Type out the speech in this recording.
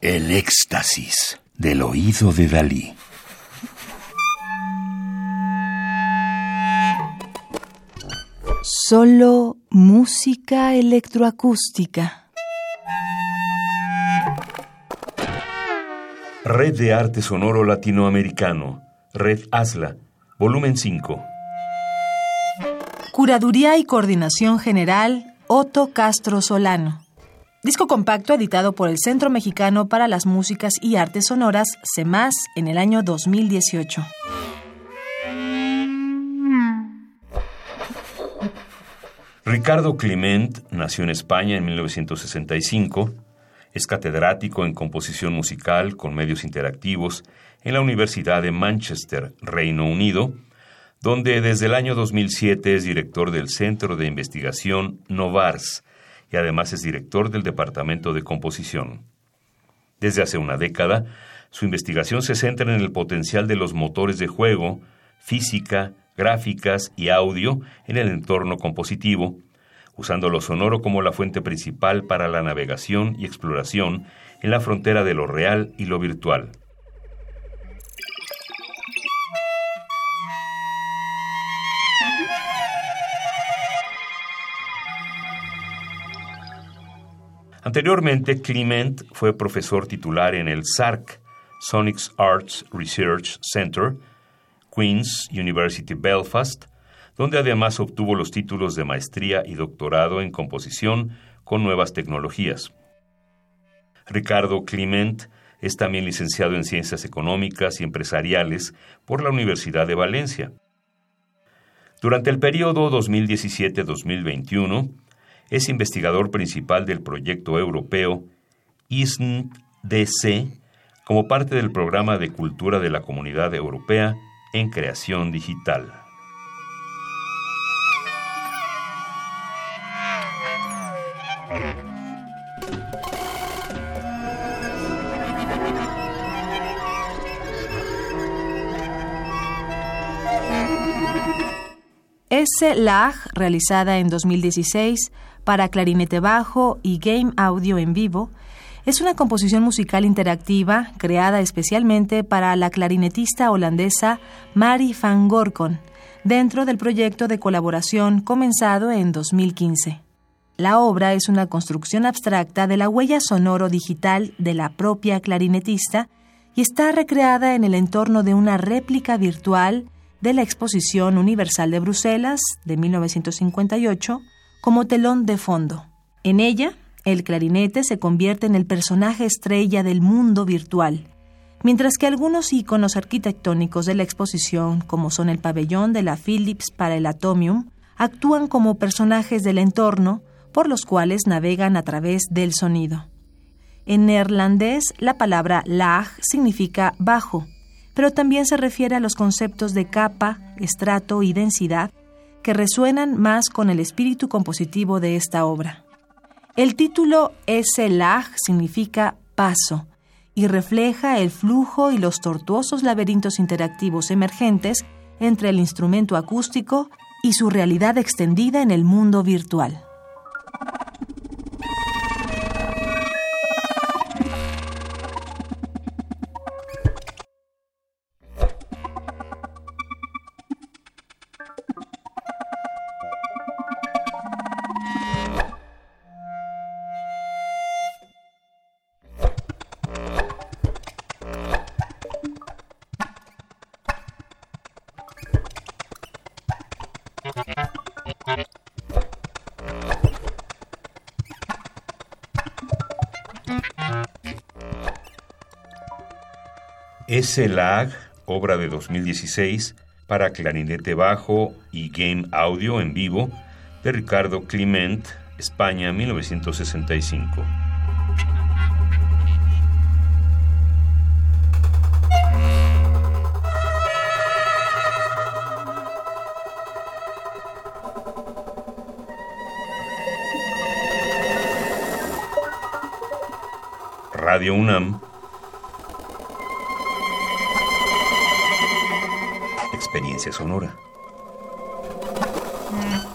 El éxtasis del oído de Dalí. Solo música electroacústica. Red de Arte Sonoro Latinoamericano, Red ASLA, volumen 5. Curaduría y Coordinación General, Otto Castro Solano. Disco compacto editado por el Centro Mexicano para las Músicas y Artes Sonoras, CEMAS, en el año 2018. Ricardo Clement nació en España en 1965. Es catedrático en composición musical con medios interactivos en la Universidad de Manchester, Reino Unido, donde desde el año 2007 es director del Centro de Investigación Novars y además es director del Departamento de Composición. Desde hace una década, su investigación se centra en el potencial de los motores de juego, física, gráficas y audio en el entorno compositivo, usando lo sonoro como la fuente principal para la navegación y exploración en la frontera de lo real y lo virtual. Anteriormente, Clement fue profesor titular en el SARC, Sonics Arts Research Center, Queen's University Belfast, donde además obtuvo los títulos de maestría y doctorado en composición con nuevas tecnologías. Ricardo Clement es también licenciado en Ciencias Económicas y Empresariales por la Universidad de Valencia. Durante el periodo 2017-2021, es investigador principal del proyecto europeo ISNDC como parte del programa de cultura de la Comunidad Europea en creación digital. S. Lag, realizada en 2016, para clarinete bajo y game audio en vivo, es una composición musical interactiva creada especialmente para la clarinetista holandesa Mari van Gorkon, dentro del proyecto de colaboración comenzado en 2015. La obra es una construcción abstracta de la huella sonoro digital de la propia clarinetista y está recreada en el entorno de una réplica virtual de la Exposición Universal de Bruselas de 1958 como telón de fondo. En ella, el clarinete se convierte en el personaje estrella del mundo virtual, mientras que algunos iconos arquitectónicos de la exposición, como son el pabellón de la Philips para el Atomium, actúan como personajes del entorno por los cuales navegan a través del sonido. En neerlandés, la palabra laag significa bajo, pero también se refiere a los conceptos de capa, estrato y densidad que resuenan más con el espíritu compositivo de esta obra. El título S. Lag significa paso y refleja el flujo y los tortuosos laberintos interactivos emergentes entre el instrumento acústico y su realidad extendida en el mundo virtual. S. Lag, obra de 2016, para clarinete bajo y game audio en vivo, de Ricardo Clement, España, 1965. Radio UNAM Experiencia Sonora. Mm.